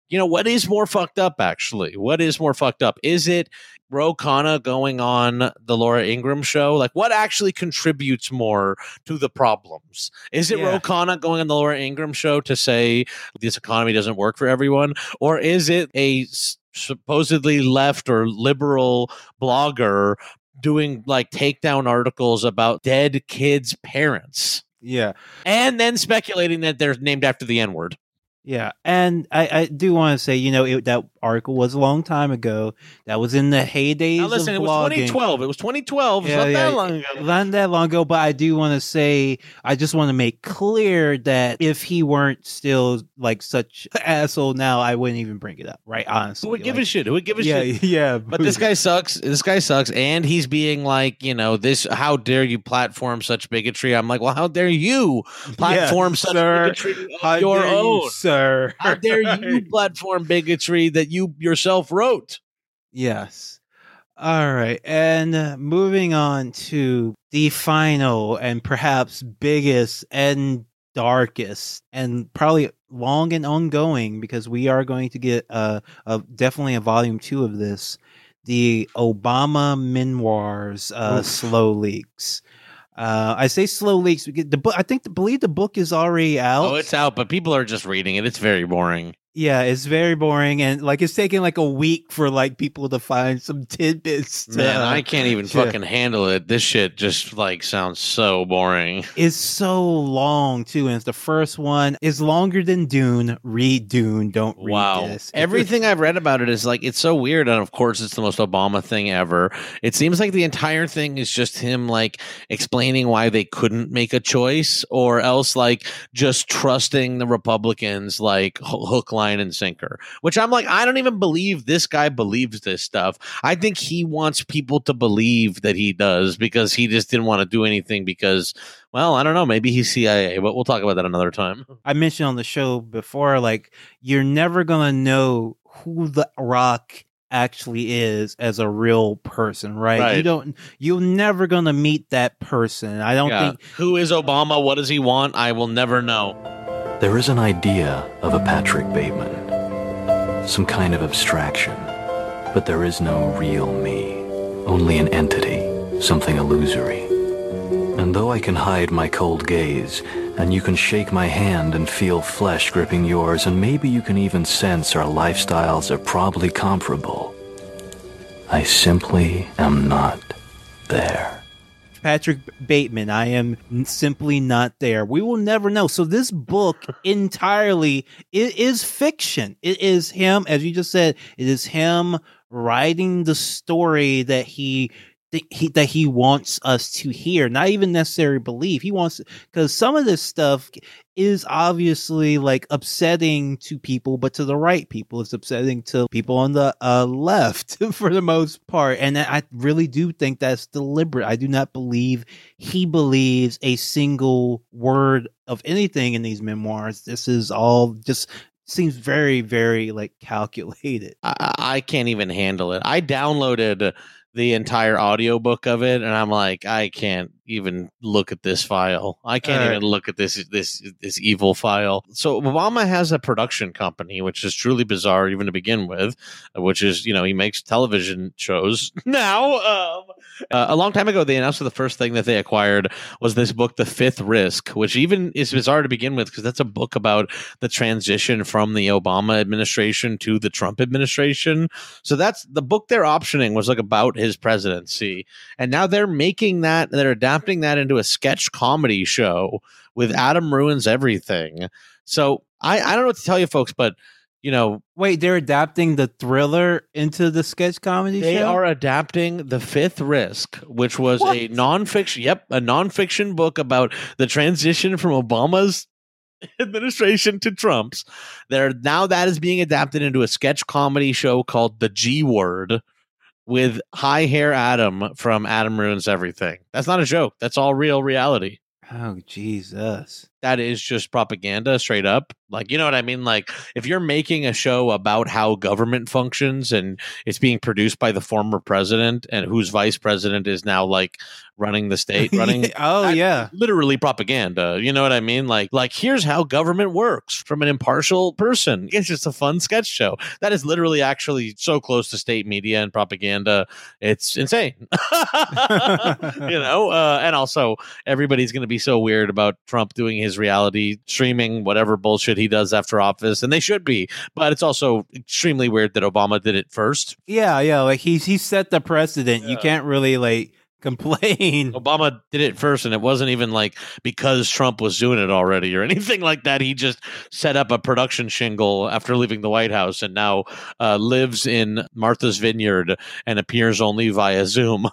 you know, what is more fucked up, actually? What is more fucked up? Is it Ro Khanna going on the Laura Ingraham show? Like, what actually contributes more to the problems? Is it Yeah. Ro Khanna going on the Laura Ingraham show to say this economy doesn't work for everyone? Or is it a supposedly left or liberal blogger doing like takedown articles about dead kids' parents? yeah. And then speculating that they're named after the N word. Yeah, and I, I do want to say, you know, it, that article was a long time ago. That was in the heydays Now, listen, it was 2012. It was 2012. It's Yeah, not yeah, that long ago. Not that long ago, but I do want to say, I just want to make clear that if he weren't still like such asshole now, I wouldn't even bring it up, right? Honestly, Who would give like, a shit? Who would give a yeah, shit? yeah. yeah. But this guy sucks. This guy sucks, and he's being like, you know, this. How dare you platform such bigotry? I'm like, well, how dare you platform such sir. bigotry of your dare you, own? Sir. How dare you platform bigotry that you yourself wrote? Yes. All right. And uh, moving on to the final and perhaps biggest and darkest and probably long and ongoing because we are going to get uh, a definitely a volume two of this the Obama memoirs uh, slow leaks. Uh, I say slow leaks. because The book, I think, the, believe the book is already out. Oh, it's out, but people are just reading it. It's very boring. Yeah, it's very boring, and like it's taking like a week for like people to find some tidbits. To, Man, I can't even yeah. fucking handle it. This shit just like sounds so boring. It's so long too, and it's the first one is longer than Dune. Read Dune. Don't read Wow. this. Everything I've read about it is like it's so weird and of course it's the most Obama thing ever. It seems like the entire thing is just him like explaining why they couldn't make a choice or else like just trusting the Republicans like hook line and sinker. Which I'm like I don't even believe this guy believes this stuff. I think he wants people to believe that he does because he just didn't want to do anything because well, I don't know, maybe he's CIA, but we'll talk about that another time. I mentioned on the show before, like you're never gonna know who the Rock actually is as a real person, right? Right. You don't you're never going to meet that person. I don't Yeah. think Who is Obama? What does he want? I will never know. There is an idea of a Patrick Bateman, some kind of abstraction, but there is no real me, only an entity, something illusory. And though I can hide my cold gaze, and you can shake my hand and feel flesh gripping yours, and maybe you can even sense our lifestyles are probably comparable, I simply am not there. Patrick Bateman, I am simply not there. We will never know. So this book entirely it is fiction. It is him, as you just said, it is him writing the story that he that he, that he wants us to hear, not even necessarily believe. He wants because some of this stuff is obviously like upsetting to people, but to the right people, it's upsetting to people on the uh, left for the most part. And I really do think that's deliberate. I do not believe he believes a single word of anything in these memoirs. This is all just seems very, very like calculated. I, I can't even handle it. I downloaded the entire audiobook of it and I'm like, I can't even look at this file. I can't right. even look at this this this evil file. So Obama has a production company, which is truly bizarre even to begin with, which is, you know, he makes television shows now. Um, uh, a long time ago, they announced that the first thing that they acquired was this book, The Fifth Risk, which even is bizarre to begin with because that's a book about the transition from the Obama administration to the Trump administration. So that's the book they're optioning was like about his presidency. And now they're making that, they're adapting that into a sketch comedy show with Adam Ruins Everything. So I, I don't know what to tell you folks, but you know, Wait, they're adapting the thriller into the sketch comedy show? they show? are adapting The Fifth Risk, which was a What? nonfiction, yep, a nonfiction book about the transition from Obama's administration to Trump's. There now that is being adapted into a sketch comedy show called The G Word with High Hair Adam from Adam Ruins Everything. That's not a joke. That's all real reality. Oh Jesus. That is just propaganda straight up. Like, you know what I mean? Like, if you're making a show about how government functions and it's being produced by the former president and whose vice president is now like running the state, running oh yeah. literally propaganda. You know what I mean? Like, like here's how government works from an impartial person. It's just a fun sketch show. That is literally actually so close to state media and propaganda. It's insane. you know, uh, and also everybody's going to be so weird about Trump doing his reality streaming, whatever bullshit he does after office, and they should be. But it's also extremely weird that Obama did it first. Yeah, yeah. Like he's he set the precedent. You can't really like complain. Obama did it first, and it wasn't even like because Trump was doing it already or anything like that. He just set up a production shingle after leaving the White House and now uh, lives in Martha's Vineyard and appears only via Zoom.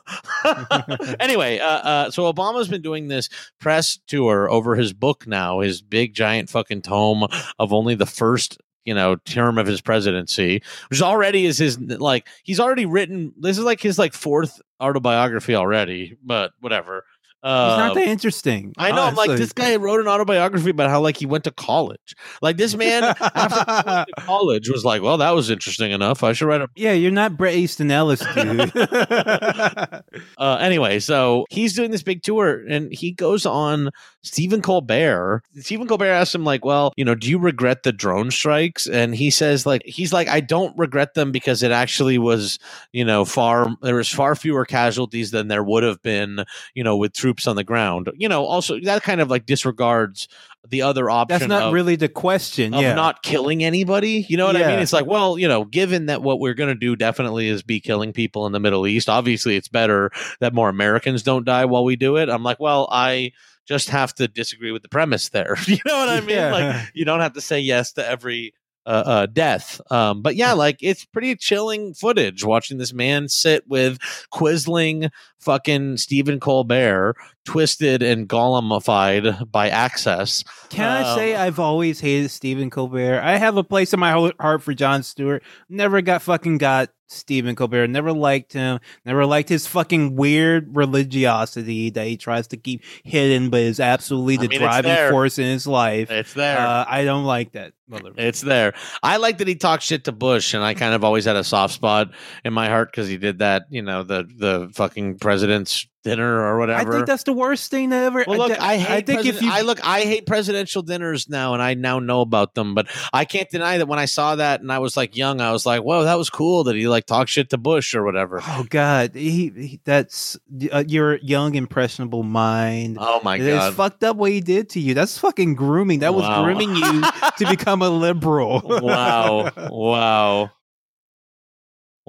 anyway, uh, uh, so Obama's been doing this press tour over his book now, his big giant fucking tome of only the first. You know, term of his presidency, which already is his like he's already written. This is like his like fourth autobiography already, but whatever. He's not Uh, that interesting. I know. I'm like, this guy wrote an autobiography about how like he went to college. Like this man after he went to college was like, well, that was interesting enough. I should write a. yeah, you're not Bret Easton Ellis, dude. Uh, anyway, so he's doing this big tour, and he goes on Stephen Colbert. Stephen Colbert asked him like, well, you know, do you regret the drone strikes? And he says like, he's like, I don't regret them because it actually was, you know, far there was far fewer casualties than there would have been, you know, with troops on the ground. You know, also that kind of like disregards the other option. That's not of, really the question. of yeah. not killing anybody. You know what I mean? It's like, well, you know, given that what we're going to do definitely is be killing people in the Middle East, obviously it's better that more Americans don't die while we do it. I'm like, well, I just have to disagree with the premise there. you know what I mean? Yeah. Like, you don't have to say yes to every uh, uh, death. Um, but yeah, like it's pretty chilling footage watching this man sit with quisling fucking Stephen Colbert, twisted and golemified by access. Can I say Um, I've always hated Stephen Colbert? I have a place in my heart for Jon Stewart. Never got fucking got Stephen Colbert. Never liked him. Never liked his fucking weird religiosity that he tries to keep hidden, but is absolutely the I mean, driving force in his life. It's there. Uh, I don't like that. It's there. I like that he talked shit to Bush, and I kind of always had a soft spot in my heart because he did that. You know, the the fucking president's dinner or whatever. I think that's the worst thing to ever. well, look, I hate. I think if you I look, I hate presidential dinners now, and I now know about them. But I can't deny that when I saw that and I was like young, I was like, "Whoa, that was cool that he like talked shit to Bush or whatever." Oh God, he, he that's uh, your young impressionable mind. Oh my God, it's fucked up what he did to you. That's fucking grooming. That was grooming you to become a liberal. wow, wow,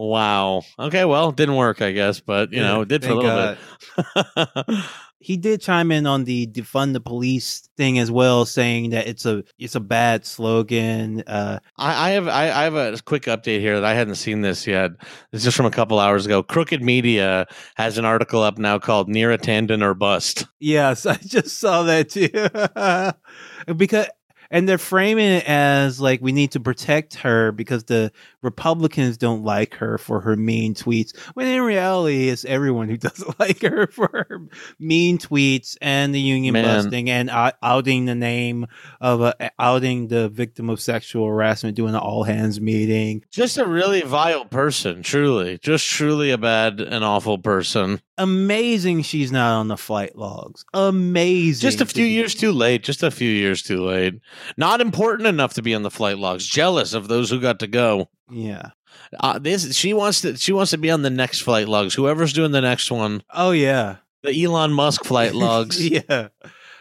wow. Okay, well, it didn't work, I guess, but you know, it did for a little God. bit. He did chime in on the defund the police thing as well, saying that it's a it's a bad slogan. Uh, I, I have I, I have a quick update here that I hadn't seen this yet. It's just from a couple hours ago. Crooked Media has an article up now called "Neera Tanden or Bust." yes, I just saw that too. because and they're framing it as like we need to protect her because the Republicans don't like her for her mean tweets. When in reality, it's everyone who doesn't like her for her mean tweets and the union Man. busting and out- outing the name of a, outing the victim of sexual harassment, doing an all hands meeting. Just a really vile person, truly, just truly a bad and awful person. Amazing, she's not on the flight logs. Amazing. Just a few years too late. Just a few years too late. Not important enough to be on the flight logs. Jealous of those who got to go. Yeah. Uh, this she wants to. She wants to be on the next flight logs. Whoever's doing the next one, Oh yeah. the Elon Musk flight logs. yeah.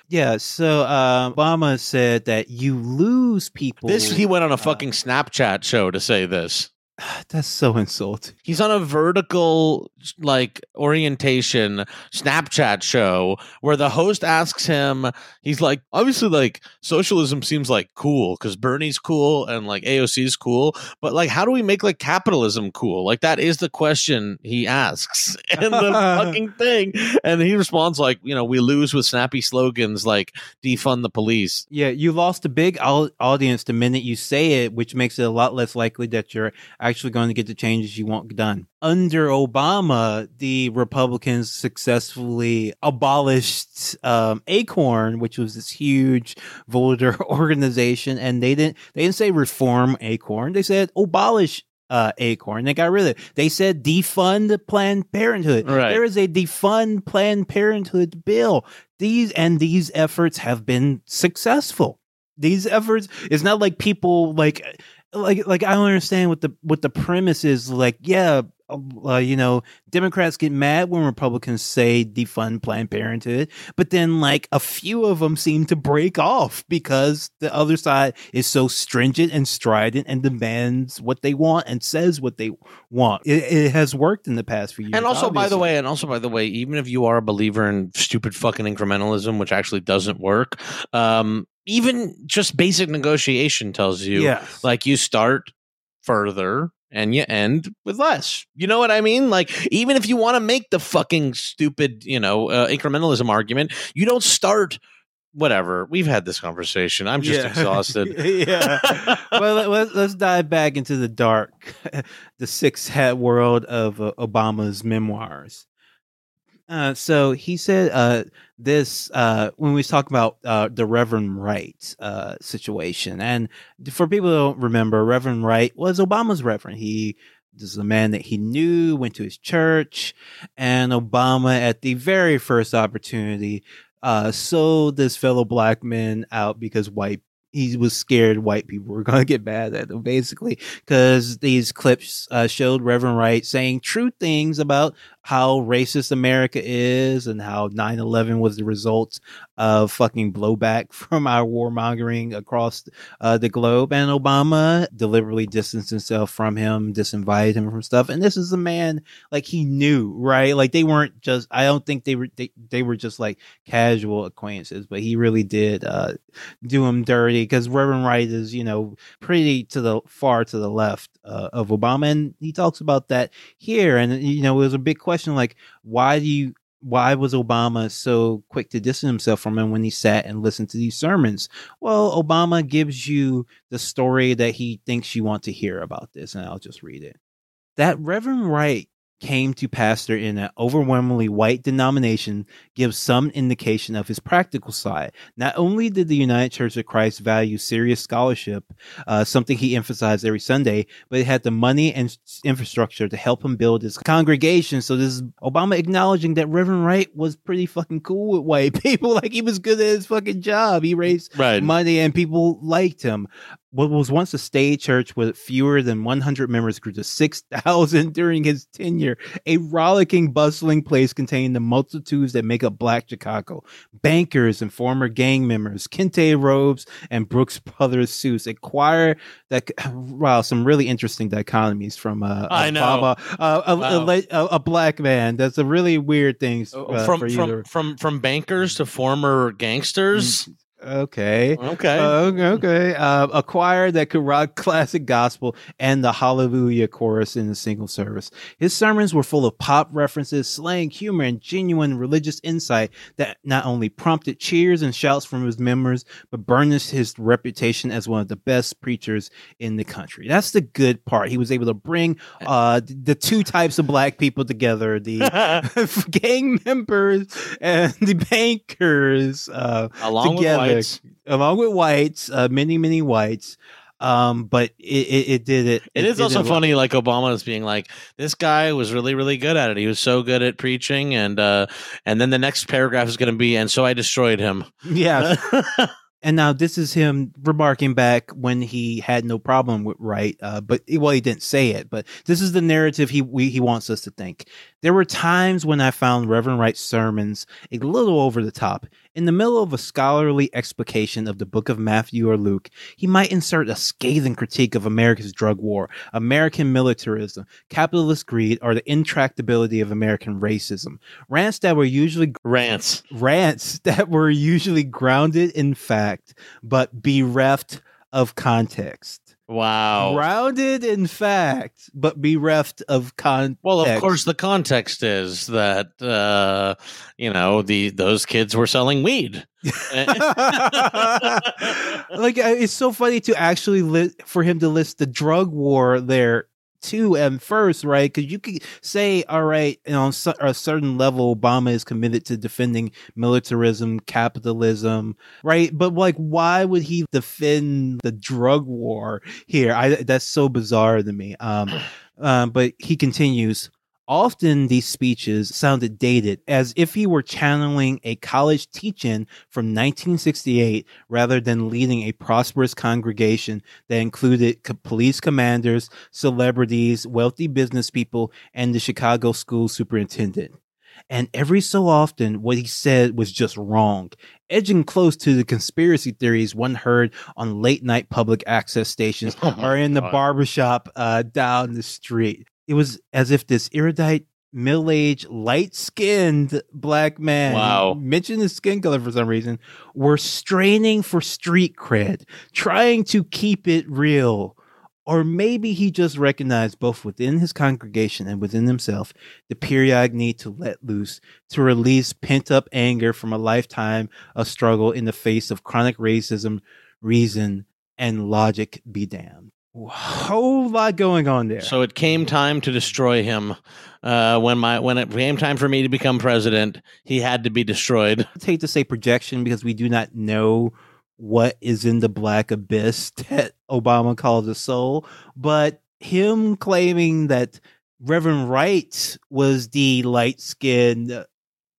Yeah. So uh, Obama said that you lose people. This he went on a uh, fucking Snapchat show to say this. That's so insulting. He's on a vertical like orientation Snapchat show where the host asks him, he's like, obviously like socialism seems like cool because Bernie's cool and like AOC's cool, but like how do we make like capitalism cool? Like that is the question he asks in the fucking thing. And he responds like, you know, we lose with snappy slogans like defund the police. Yeah, you lost a big audience the minute you say it, which makes it a lot less likely that you're actually going to get the changes you want done. Under Obama, the Republicans successfully abolished um, Acorn, which was this huge voter organization, and they didn't they didn't say reform Acorn. They said abolish uh, Acorn. They got rid of it. They said defund Planned Parenthood. Right. There is a defund Planned Parenthood bill. These and these efforts have been successful. These efforts, it's not like people like like like I don't understand what the what the premise is like. Yeah, uh, you know, Democrats get mad when Republicans say defund Planned Parenthood, but then like a few of them seem to break off because the other side is so stringent and strident and demands what they want and says what they want. It, it has worked in the past few years. And also, by the way, and also by the way, even if you are a believer in stupid fucking incrementalism, which actually doesn't work, um, even just basic negotiation tells you, like, you start further and you end with less. You know what I mean? Like, even if you want to make the fucking stupid, you know, uh, incrementalism argument, you don't start. Whatever. We've had this conversation. I'm just Yeah. exhausted. yeah. well, let- let's, let's dive back into the dark, the six hat world of uh, Obama's memoirs. Uh, so he said uh, this uh, when we talk about uh, the Reverend Wright uh, situation, and for people who don't remember, Reverend Wright was Obama's reverend. He this is a man that he knew, went to his church, and Obama, at the very first opportunity, sold this fellow black man out because white he was scared white people were going to get mad at him, basically, because these clips uh, showed Reverend Wright saying true things about how racist America is and how 9 11 was the result of fucking blowback from our warmongering across uh, the globe. And Obama deliberately distanced himself from him, disinvited him from stuff. And this is a man like he knew, right? Like they weren't just, I don't think they were, they, they were just like casual acquaintances, but he really did uh, do him dirty because Reverend Wright is, you know, pretty to the far to the left uh, of Obama. And he talks about that here. And, you know, it was a big question like, why do you, why was Obama so quick to distance himself from him when he sat and listened to these sermons? Well, Obama gives you the story that he thinks you want to hear about this, and I'll just read it. That Reverend Wright came to pastor in an overwhelmingly white denomination gives some indication of his practical side. Not only did the United Church of Christ value serious scholarship, uh, something he emphasized every Sunday, but it had the money and infrastructure to help him build his congregation. So this is Obama acknowledging that Reverend Wright was pretty fucking cool with white people. Like he was good at his fucking job. He raised Right. money and people liked him. What was once a state church with fewer than 100 members grew to 6,000 during his tenure. A rollicking, bustling place containing the multitudes that make up Black Chicago. Bankers and former gang members, Kente robes and Brooks Brothers suits. A choir that, wow, some really interesting dichotomies from uh, I know. Uh, a, a, Wow. la- a, a black man. That's a really weird thing uh, from from, to- from from bankers to former gangsters. Okay. Okay. Uh, okay. Uh, a choir that could rock classic gospel and the Hallelujah chorus in a single service. His sermons were full of pop references, slang, humor, and genuine religious insight that not only prompted cheers and shouts from his members, but burnished his reputation as one of the best preachers in the country. That's the good part. He was able to bring uh, the two types of black people together: the gang members and the bankers. Uh, Along together, with whites. along with whites, uh, many many whites. Um, but it, it, it did it. It is did also it- funny, like Obama is being like, "This guy was really, really good at it. He was so good at preaching." And uh, and then the next paragraph is going to be, "And so I destroyed him." Yeah, and now this is him remarking back when he had no problem with Wright, uh, but well, he didn't say it. But this is the narrative he we, he wants us to think. There were times when I found Reverend Wright's sermons a little over the top. In the middle of a scholarly explication of the book of Matthew or Luke, he might insert a scathing critique of America's drug war, American militarism, capitalist greed, or the intractability of American racism. Rants that were usually Rants. rants that were usually grounded in fact, but bereft of context. Wow. Grounded in fact, but bereft of context. Well, of course, the context is that uh, you know the those kids were selling weed. like uh, it's so funny to actually li- for him to list the drug war there too and first right because you could say all right you know, on a certain level obama is committed to defending militarism capitalism right? But like why would he defend the drug war here? I that's so bizarre to me. Um, um but he continues Often these speeches sounded dated, as if he were channeling a college teach-in from 1968 rather than leading a prosperous congregation that included police commanders, celebrities, wealthy business people, and the Chicago school superintendent. And every so often, what he said was just wrong, edging close to the conspiracy theories one heard on late night public access stations Oh or in the barbershop uh, down the street. It was as if this erudite, middle aged, light skinned black man, Wow. mentioned his skin color for some reason, were straining for street cred, trying to keep it real. Or maybe he just recognized both within his congregation and within himself the periodic need to let loose, to release pent up anger from a lifetime of struggle in the face of chronic racism, reason, and logic be damned. Whole lot going on there. So it came time to destroy him. Uh, when my when it came time for me to become president, he had to be destroyed. I hate to say projection because we do not know what is in the black abyss that Obama calls a soul, but him claiming that Reverend Wright was the light skinned,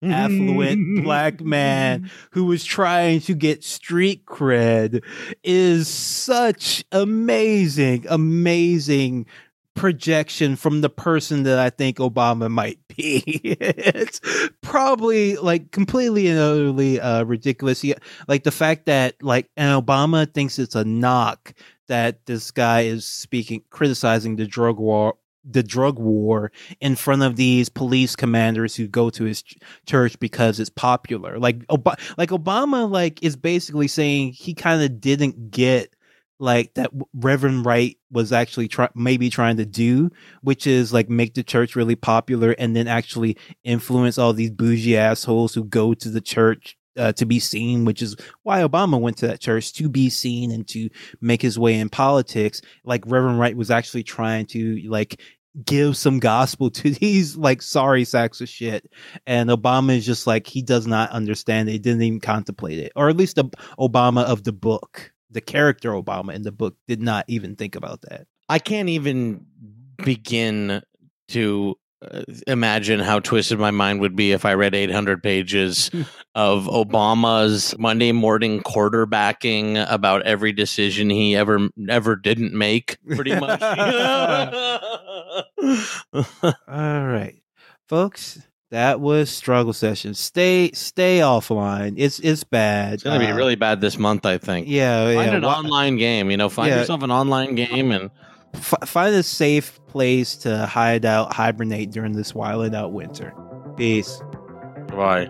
affluent black man who was trying to get street cred is such amazing, amazing projection from the person that I think Obama might be. it's probably like completely and utterly uh, ridiculous. Yeah, like the fact that like and Obama thinks it's a knock that this guy is speaking criticizing the drug war the drug war in front of these police commanders who go to his ch- church because it's popular. Like Ob- like obama like is basically saying he kind of didn't get like that reverend wright was actually try- maybe trying to do which is like make the church really popular and then actually influence all these bougie assholes who go to the church uh, to be seen, which is why Obama went to that church to be seen and to make his way in politics. Like Reverend Wright was actually trying to like give some gospel to these like sorry sacks of shit. And Obama is just like he does not understand it. Didn't even contemplate it. Or at least the Obama of the book, the character Obama in the book did not even think about that. I can't even begin to imagine how twisted my mind would be if I read 800 pages of Obama's Monday morning quarterbacking about every decision he ever ever didn't make. Pretty much. All right, folks. That was struggle session. Stay stay offline. It's it's bad. It's gonna be Uh, really bad this month, I think. Yeah, Find yeah. an online game. You know, find Yeah. yourself an online game and f- find a safe place to hide out, hibernate during this wild out winter. Peace. bye.